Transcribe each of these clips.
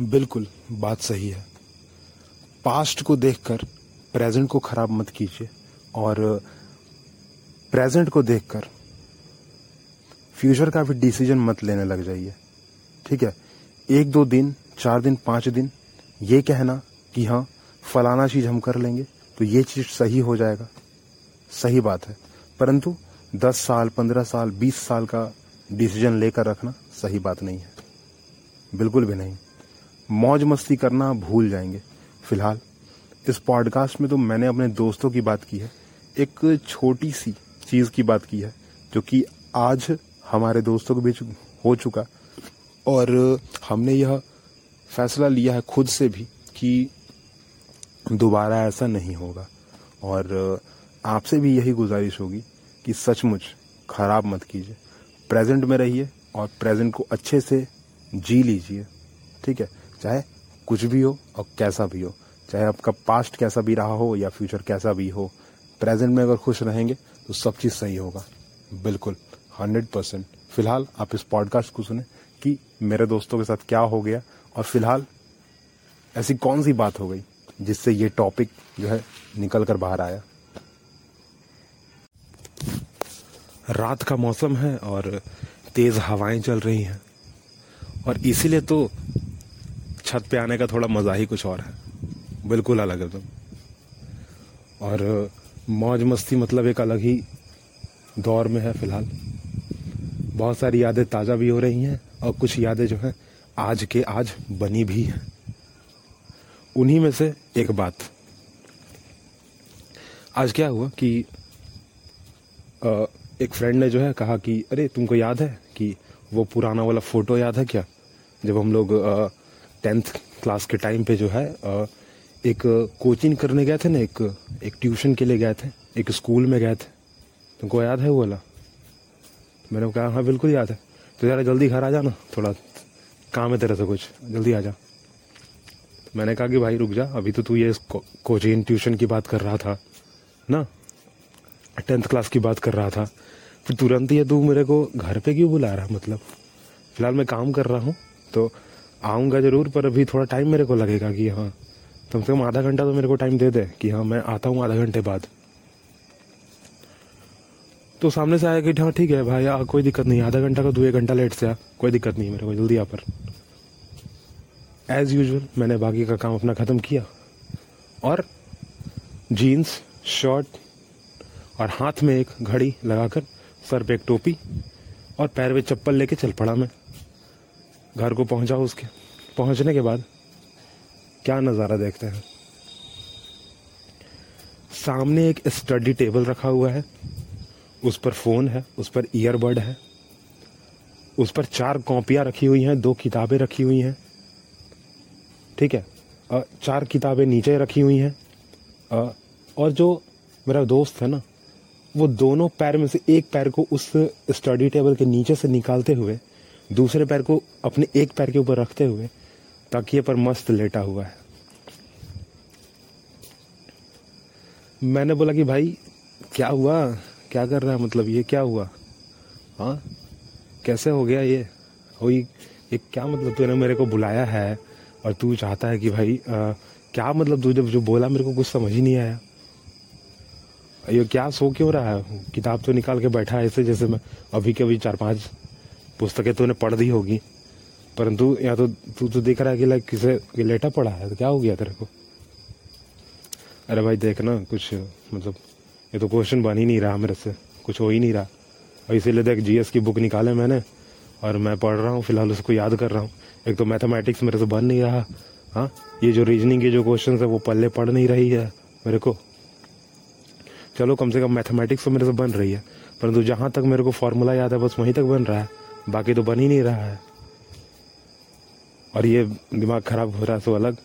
बिल्कुल, बात सही है। पास्ट को देखकर प्रेजेंट को खराब मत कीजिए और प्रेजेंट को देखकर फ्यूचर का भी डिसीज़न मत लेने लग जाइए। ठीक है? एक दो दिन, चार दिन, पाँच दिन, ये कहना कि हाँ फलाना चीज़ हम कर लेंगे तो ये चीज़ सही हो जाएगा। सही बात है। परंतु दस साल, पंद्रह साल, बीस साल का डिसीज़न लेकर रखना सही बात नहीं है। बिल्कुल भी नहीं। मौज मस्ती करना भूल जाएँगे। फ़िलहाल, इस पॉडकास्ट में तो मैंने अपने दोस्तों की बात की है। एक छोटी सी चीज़ की बात की है, जो कि आज हमारे दोस्तों के बीच हो चुका। और हमने यह फैसला लिया है खुद से भी कि दोबारा ऐसा नहीं होगा। और आपसे भी यही गुजारिश होगी कि सचमुच खराब मत कीजिए। प्रेजेंट में रहिए और प्रेजेंट को अच्छे से जी लीजिए। ठीक है? चाहे कुछ भी हो और कैसा भी हो, चाहे आपका पास्ट कैसा भी रहा हो या फ्यूचर कैसा भी हो प्रेजेंट में अगर खुश रहेंगे तो सब चीज़ सही होगा। बिल्कुल हंड्रेड परसेंट फ़िलहाल आप इस पॉडकास्ट को सुने कि मेरे दोस्तों के साथ क्या हो गया और फ़िलहाल ऐसी कौन सी बात हो गई जिससे ये टॉपिक जो है निकल कर बाहर आया। रात का मौसम है और तेज हवाएँ चल रही हैं। और इसीलिए तो छत पे आने का थोड़ा मज़ा ही कुछ और है। बिल्कुल अलग तुम और मौज मस्ती मतलब एक अलग ही दौर में है फ़िलहाल। बहुत सारी यादें ताज़ा भी हो रही हैं और कुछ यादें जो हैं आज के आज बनी भी हैं। उन्हीं में से एक बात। आज क्या हुआ कि एक फ्रेंड ने जो है कहा कि, अरे, तुमको याद है कि वो पुराना वाला फ़ोटो याद है क्या? जब हम लोग टेंथ क्लास के टाइम पे जो है एक कोचिंग करने गए थे ना, एक एक ट्यूशन के लिए गए थे, एक स्कूल में गए थे। तुमको याद है वो वाला? मैंने कहा हाँ बिल्कुल याद है। तो ज़रा जल्दी घर आ जा ना, थोड़ा काम है तेरे से कुछ, जल्दी आ जा। मैंने कहा कि भाई, रुक जा, अभी तो तू ये कोचिंग, ट्यूशन की बात कर रहा था, ना? टेंथ क्लास की बात कर रहा था। फिर तुरंत ही तू मेरे को घर पे क्यों बुला रहा मतलब? फ़िलहाल मैं काम कर रहा हूँ तो आऊँगा ज़रूर पर अभी थोड़ा टाइम मेरे को लगेगा कि हाँ कम से कम आधा घंटा तो मेरे को टाइम दे दे कि हाँ मैं आता हूँ आधा घंटे बाद। तो सामने से आया कि हाँ ठीक है भाई आ, कोई दिक्कत नहीं आधा घंटा का दो एक घंटा लेट से आ कोई दिक्कत नहीं मेरे को जल्दी आ पर। एज यूजल मैंने बाकी का काम अपना ख़त्म किया। और जीन्स शर्ट और हाथ में एक घड़ी लगाकर सर पे एक टोपी और पैर में चप्पल लेके चल पड़ा मैं। घर को पहुँचा उसके। पहुँचने के बाद क्या नज़ारा देखते हैं? सामने एक स्टडी टेबल रखा हुआ है। उस पर फ़ोन है, उस पर ईयरबड है। उस पर चार कॉपियाँ रखी हुई हैं, दो किताबें रखी हुई हैं। ठीक है? और चार किताबें नीचे रखी हुई हैं। और जो मेरा दोस्त है ना, वो दोनों पैर में से एक पैर को उस स्टडी टेबल के नीचे से निकालते हुए दूसरे पैर को अपने एक पैर के ऊपर रखते हुए तकिए पर मस्त लेटा हुआ है। मैंने बोला कि भाई क्या हुआ? क्या कर रहा है? मतलब ये क्या हुआ? हाँ? कैसे हो गया ये? वही ये क्या मतलब तूने मेरे को बुलाया है? और तू चाहता है कि भाई आ, क्या मतलब तू जब जो बोला मेरे को कुछ समझ ही नहीं आया। ये क्या सो क्यों रहा है? किताब तो निकाल के बैठा है ऐसे जैसे मैं अभी के अभी चार पाँच पुस्तकें तूने पढ़ दी होगी। परंतु या तो तू तो देख रहा है कि लाइक किसे लेटा पड़ा है तो क्या हो गया तेरे को? अरे भाई, देख ना, कुछ मतलब ये तो क्वेश्चन बन ही नहीं रहा मेरे से, कुछ हो ही नहीं रहा। और इसीलिए देख जीएस की बुक निकाले मैंने, और मैं पढ़ रहा हूँ, फ़िलहाल उसको याद कर रहा हूँ। एक तो मैथमेटिक्स मेरे से बन नहीं रहा हाँ? ये जो रीजनिंग के जो क्वेश्चन है, वो पल्ले पढ़ नहीं रही है मेरे को। चलो, कम से कम मैथमेटिक्स तो मेरे से बन रही है, परंतु जहाँ तक मेरे को फॉर्मूला याद है, बस वहीं तक बन रहा है। बाकी तो बन ही नहीं रहा है। और ये दिमाग खराब हो रहा है तो अलग।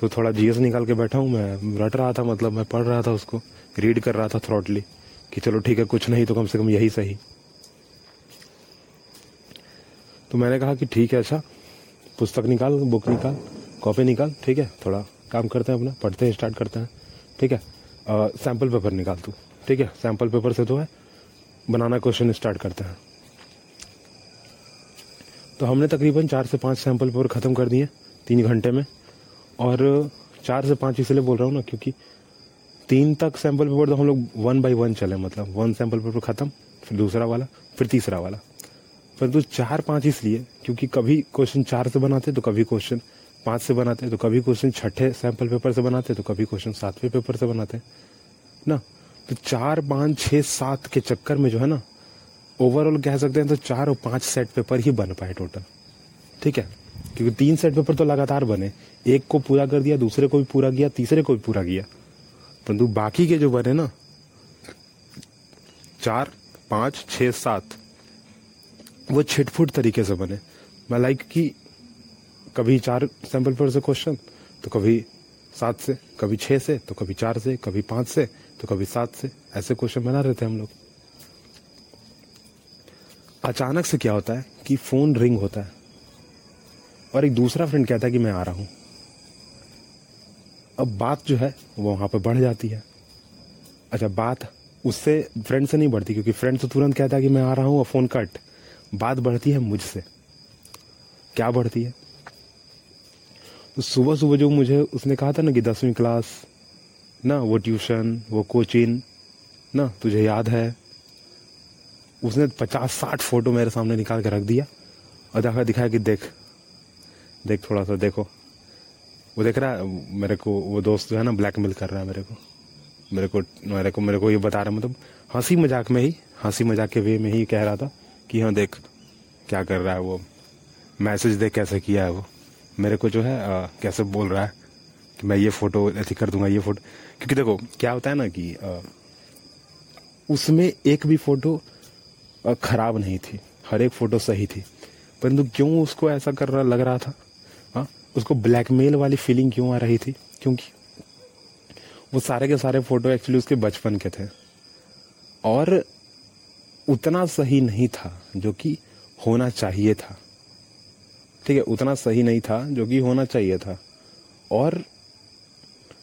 तो थोड़ा जीएस निकाल के बैठा हूँ मैं। रट रहा था मतलब मैं पढ़ रहा था उसको। रीड कर रहा था थ्रॉटली कि चलो ठीक है, कुछ नहीं तो कम से कम यही सही। तो मैंने कहा कि ठीक है अच्छा। पुस्तक निकाल बुक निकाल कॉपी निकाल, ठीक है। थोड़ा काम करते हैं अपना, पढ़ते हैं स्टार्ट करते हैं, ठीक है। सैंपल पेपर निकाल तू, ठीक है। सैंपल पेपर से तो है, बनाना क्वेश्चन स्टार्ट करते हैं। तो हमने तकरीबन चार से पाँच सैंपल पेपर ख़त्म कर दिए तीन घंटे में। और चार से पाँच इसलिए बोल रहा हूँ ना, क्योंकि तीन तक सैंपल पेपर तो हम लोग वन बाई वन चले मतलब वन सैंपल पेपर खत्म, फिर दूसरा वाला, फिर तीसरा वाला। परंतु चार पाँच इसलिए, क्योंकि कभी क्वेश्चन चार से बनाते तो कभी क्वेश्चन पाँच से बनाते तो कभी क्वेश्चन छठे सैंपल पेपर से बनाते तो कभी क्वेश्चन सातवें पेपर से बनाते, ना? तो चार, पाँच छः सात के चक्कर में जो है ना ओवरऑल कह सकते हैं तो चार और पाँच सेट पेपर ही बन पाए टोटल ठीक है? क्योंकि तीन सेट पेपर तो लगातार बने। एक को पूरा कर दिया, दूसरे को भी पूरा किया, तीसरे को भी पूरा किया। परंतु बाकी के जो बने ना, चार, पाँच छ सात, वो छिटफुट तरीके से बने। मैं लाइक कि कभी चार सैंपल पेपर से क्वेश्चन तो कभी सात से, कभी छह से तो कभी चार से, कभी पाँच से तो कभी सात से, ऐसे क्वेश्चन बना रहे थे हम लोग। अचानक से क्या होता है कि फ़ोन रिंग होता है और एक दूसरा फ्रेंड कहता है कि मैं आ रहा हूँ। अब बात जो है, वो वहाँ पर बढ़ जाती है। अच्छा बात उससे फ्रेंड से नहीं बढ़ती, क्योंकि फ्रेंड तो तुरंत कहता है कि मैं आ रहा हूँ और फ़ोन कट। बात बढ़ती है मुझसे। क्या बढ़ती है? तो सुबह सुबह जो मुझे, उसने कहा था ना कि दसवीं क्लास ना वो ट्यूशन वो कोचिंग ना तुझे याद है उसने पचास साठ फ़ोटो मेरे सामने निकाल के रख दिया और जाकर दिखाया कि देख देख थोड़ा सा देखो। वो देख रहा है मेरे को वो दोस्त जो है ना ब्लैकमेल कर रहा है मेरे को। मेरे को मेरे को मेरे को ये बता रहा मतलब हँसी मज़ाक में ही हँसी मज़ाक के वे में ही कह रहा था कि हाँ देख क्या कर रहा है वो। मैसेज देख कैसे किया है वो। मेरे को जो है आ, कैसे बोल रहा है कि मैं ये फ़ोटो ऐसी कर दूँगा ये फ़ोटो। क्योंकि देखो क्या होता है ना कि आ, उसमें एक भी फ़ोटो खराब नहीं थी। हर एक फ़ोटो सही थी। परंतु क्यों उसको ऐसा कर रहा लग रहा था? हाँ? उसको ब्लैकमेल वाली फीलिंग क्यों आ रही थी? क्योंकि वो सारे के सारे फ़ोटो एक्चुअली उसके बचपन के थे। और उतना सही नहीं था जो कि होना चाहिए था। ठीक है, उतना सही नहीं था जो कि होना चाहिए था। और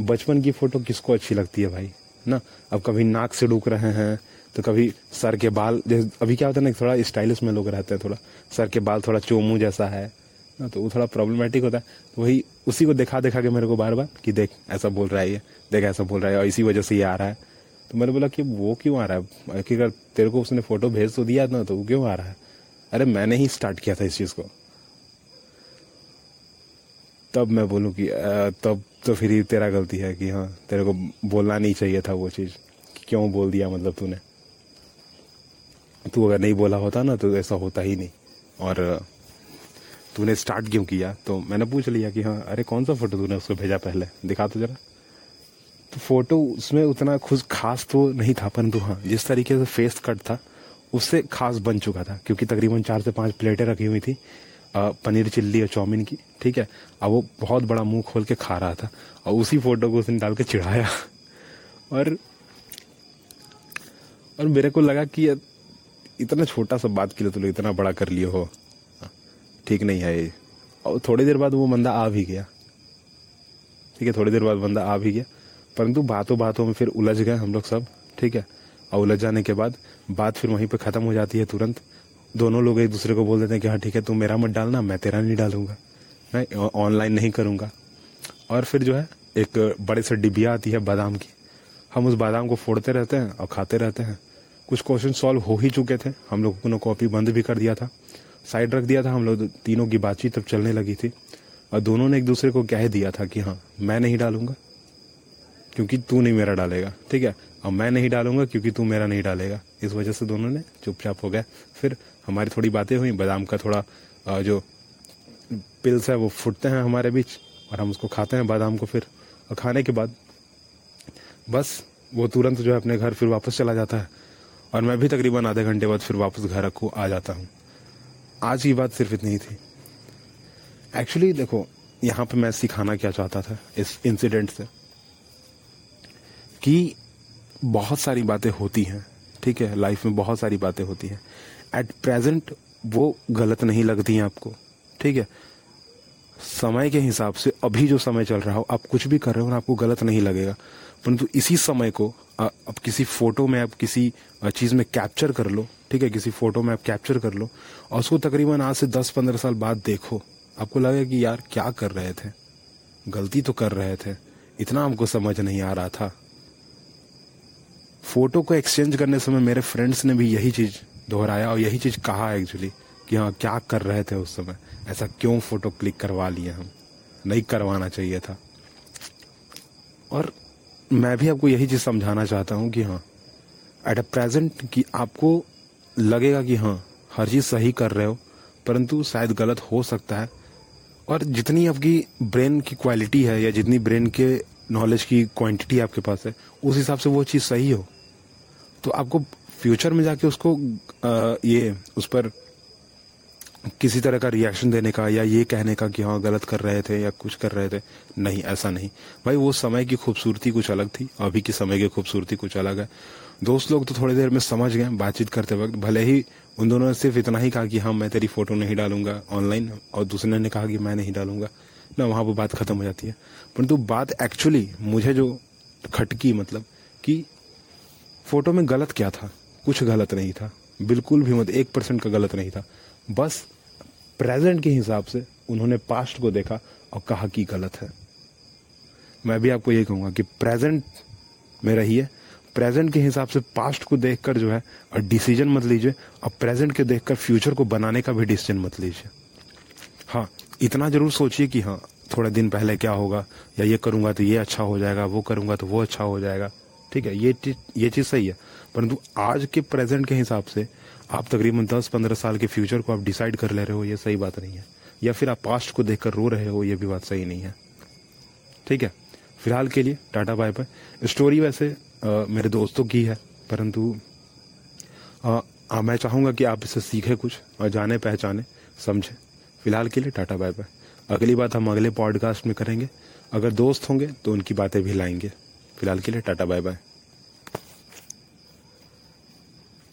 बचपन की फ़ोटो किसको अच्छी लगती है भाई? ना? अब कभी नाक से डूक रहे हैं तो कभी सर के बाल, जैसे अभी क्या होता है ना, थोड़ा स्टाइलिश में लोग रहते हैं थोड़ा। सर के बाल थोड़ा चोमू जैसा है, ना तो वो थोड़ा प्रॉब्लमेटिक होता है। वही उसी को दिखा दिखा के मेरे को बार बार कि देख, ऐसा बोल रहा है ये, देख, ऐसा बोल रहा है, और इसी वजह से ये आ रहा है। तो मैंने बोला कि वो क्यों आ रहा है? कि अगर तेरे को उसने फ़ोटो भेज तो दिया ना तो वो क्यों आ रहा है? अरे, मैंने ही स्टार्ट किया था इस चीज़ को। तब मैं बोलूँ कि तब तो फिर ही तेरा गलती है कि हाँ तेरे को बोलना नहीं चाहिए था वो चीज़। क्यों बोल दिया मतलब तूने? तू अगर नहीं बोला होता ना तो ऐसा होता ही नहीं। और तूने स्टार्ट क्यों किया? तो मैंने पूछ लिया कि हाँ अरे कौन सा फ़ोटो तूने उसको भेजा पहले? दिखा तो जरा। तो फ़ोटो उसमें उतना खुद खास तो नहीं था, परंतु हाँ जिस तरीके से फेस कट था, उससे खास बन चुका था, क्योंकि तकरीबन चार से पाँच प्लेटें रखी हुई थी पनीर चिल्ली और चाउमीन की, ठीक है? अब वो बहुत बड़ा मुँह खोल के खा रहा था, और उसी फ़ोटो को उसने डाल के चिढ़ाया। और और मेरे को लगा कि इतना छोटा सा बात के लिए तो लोग इतना बड़ा कर लिए हो। ठीक नहीं है ये। और थोड़ी देर बाद वो बंदा आ भी गया। ठीक है, थोड़ी देर बाद बंदा आ भी गया। परंतु बातों बातों में फिर उलझ गए हम लोग सब। ठीक है, और उलझ जाने के बाद बात फिर वहीं पर खत्म हो जाती है तुरंत। दोनों लोग एक दूसरे को बोल देते हैं कि हाँ ठीक है, तू मेरा मत डालना, मैं तेरा नहीं डालूँगा। मैं ऑनलाइन नहीं करूँगा। और फिर जो है, एक बड़े से डिबिया आती है बादाम की। हम उस बादाम को फोड़ते रहते हैं और खाते रहते हैं। कुछ क्वेश्चन सॉल्व हो ही चुके थे। हम लोगों ने कॉपी बंद भी कर दिया था। साइड रख दिया था। हम लोग तीनों की बातचीत तब चलने लगी थी। और दोनों ने एक दूसरे को कह दिया था कि हाँ मैं नहीं डालूँगा, क्योंकि तू नहीं मेरा डालेगा। ठीक है? और मैं नहीं डालूँगा क्योंकि तू मेरा नहीं डालेगा। इस वजह से दोनों ने चुपचाप हो गया फिर हमारी थोड़ी बातें हुई। बादाम का थोड़ा जो पिल्स है वो फुटते हैं हमारे बीच और हम उसको खाते हैं बादाम को फिर। और खाने के बाद बस वो तुरंत जो है अपने घर फिर वापस चला जाता है। और मैं भी तकरीबन आधे घंटे बाद फिर वापस घर को आ जाता हूँ। आज की बात सिर्फ़ इतनी ही थी। एक्चुअली देखो, यहाँ पे मैं सिखाना क्या चाहता था इस इंसिडेंट से। कि बहुत सारी बातें होती हैं, ठीक है लाइफ में बहुत सारी बातें होती हैं। एट प्रेजेंट वो गलत नहीं लगती हैं आपको, ठीक है। समय के हिसाब से अभी जो समय चल रहा हो, आप कुछ भी कर रहे हो ना आपको गलत नहीं लगेगा। परंतु इसी समय को अब किसी फ़ोटो में आप किसी चीज़ में कैप्चर कर लो, ठीक है? किसी फ़ोटो में आप कैप्चर कर लो और उसको तकरीबन आज से दस पंद्रह साल बाद देखो। आपको लगेगा कि यार क्या कर रहे थे? गलती तो कर रहे थे। इतना हमको समझ नहीं आ रहा था। फ़ोटो को एक्सचेंज करने समय मेरे फ्रेंड्स ने भी यही चीज़ दोहराया और यही चीज़ कहा एक्चुअली कि हाँ क्या कर रहे थे उस समय? ऐसा क्यों फ़ोटो क्लिक करवा लिए हम? नहीं करवाना चाहिए था। और मैं भी आपको यही चीज़ समझाना चाहता हूँ कि हाँ एट अ प्रेजेंट कि आपको लगेगा कि हाँ हर चीज़ सही कर रहे हो परंतु शायद गलत हो सकता है। और जितनी आपकी ब्रेन की क्वालिटी है या जितनी ब्रेन के नॉलेज की क्वांटिटी आपके पास है उस हिसाब से वो चीज़ सही हो। तो आपको फ्यूचर में जाके उसको आ, ये उस पर किसी तरह का रिएक्शन देने का या ये कहने का कि हाँ गलत कर रहे थे या कुछ कर रहे थे। नहीं, ऐसा नहीं। भाई, वो समय की खूबसूरती कुछ अलग थी। अभी के समय की खूबसूरती कुछ अलग है। दोस्त लोग तो थोड़ी देर में समझ गए बातचीत करते वक्त। भले ही उन दोनों ने सिर्फ़ इतना ही कहा कि हाँ मैं तेरी फ़ोटो नहीं डालूँगा ऑनलाइन और दूसरे ने कहा कि मैं नहीं डालूँगा। ना, वहाँ पर बात खत्म हो जाती है। परंतु बात एक्चुअली मुझे जो खटकी मतलब कि फ़ोटो में गलत क्या था? कुछ गलत नहीं था। बिल्कुल भी मत, एक परसेंट का गलत नहीं था। बस प्रेजेंट के हिसाब से उन्होंने पास्ट को देखा और कहा कि गलत है। मैं भी आपको ये कहूँगा कि प्रेजेंट में रहिए। प्रेजेंट के हिसाब से पास्ट को देखकर जो है, और डिसीज़न मत लीजिए, और प्रेजेंट के देखकर फ्यूचर को बनाने का भी डिसीज़न मत लीजिए। हाँ इतना ज़रूर सोचिए कि हाँ थोड़े दिन पहले क्या होगा, या ये करूँगा तो ये अच्छा हो जाएगा, वो करूँगा तो वो अच्छा हो जाएगा। ठीक है, ये ये चीज़ सही है, परंतु आज के प्रेजेंट के हिसाब से आप तकरीबन दस पंद्रह साल के फ्यूचर को आप डिसाइड कर ले रहे हो ये सही बात नहीं है। या फिर आप पास्ट को देखकर रो रहे हो ये भी बात सही नहीं है। ठीक है? फ़िलहाल के लिए टाटा बाय बाय। स्टोरी वैसे आ, मेरे दोस्तों की है परंतु मैं चाहूँगा कि आप इसे सीखें कुछ और जाने पहचाने समझें। फ़िलहाल के लिए टाटा बाय बाय। अगली बात हम अगले पॉडकास्ट में करेंगे। अगर दोस्त होंगे तो उनकी बातें भी लाएँगे। फ़िलहाल के लिए टाटा बाय बाय।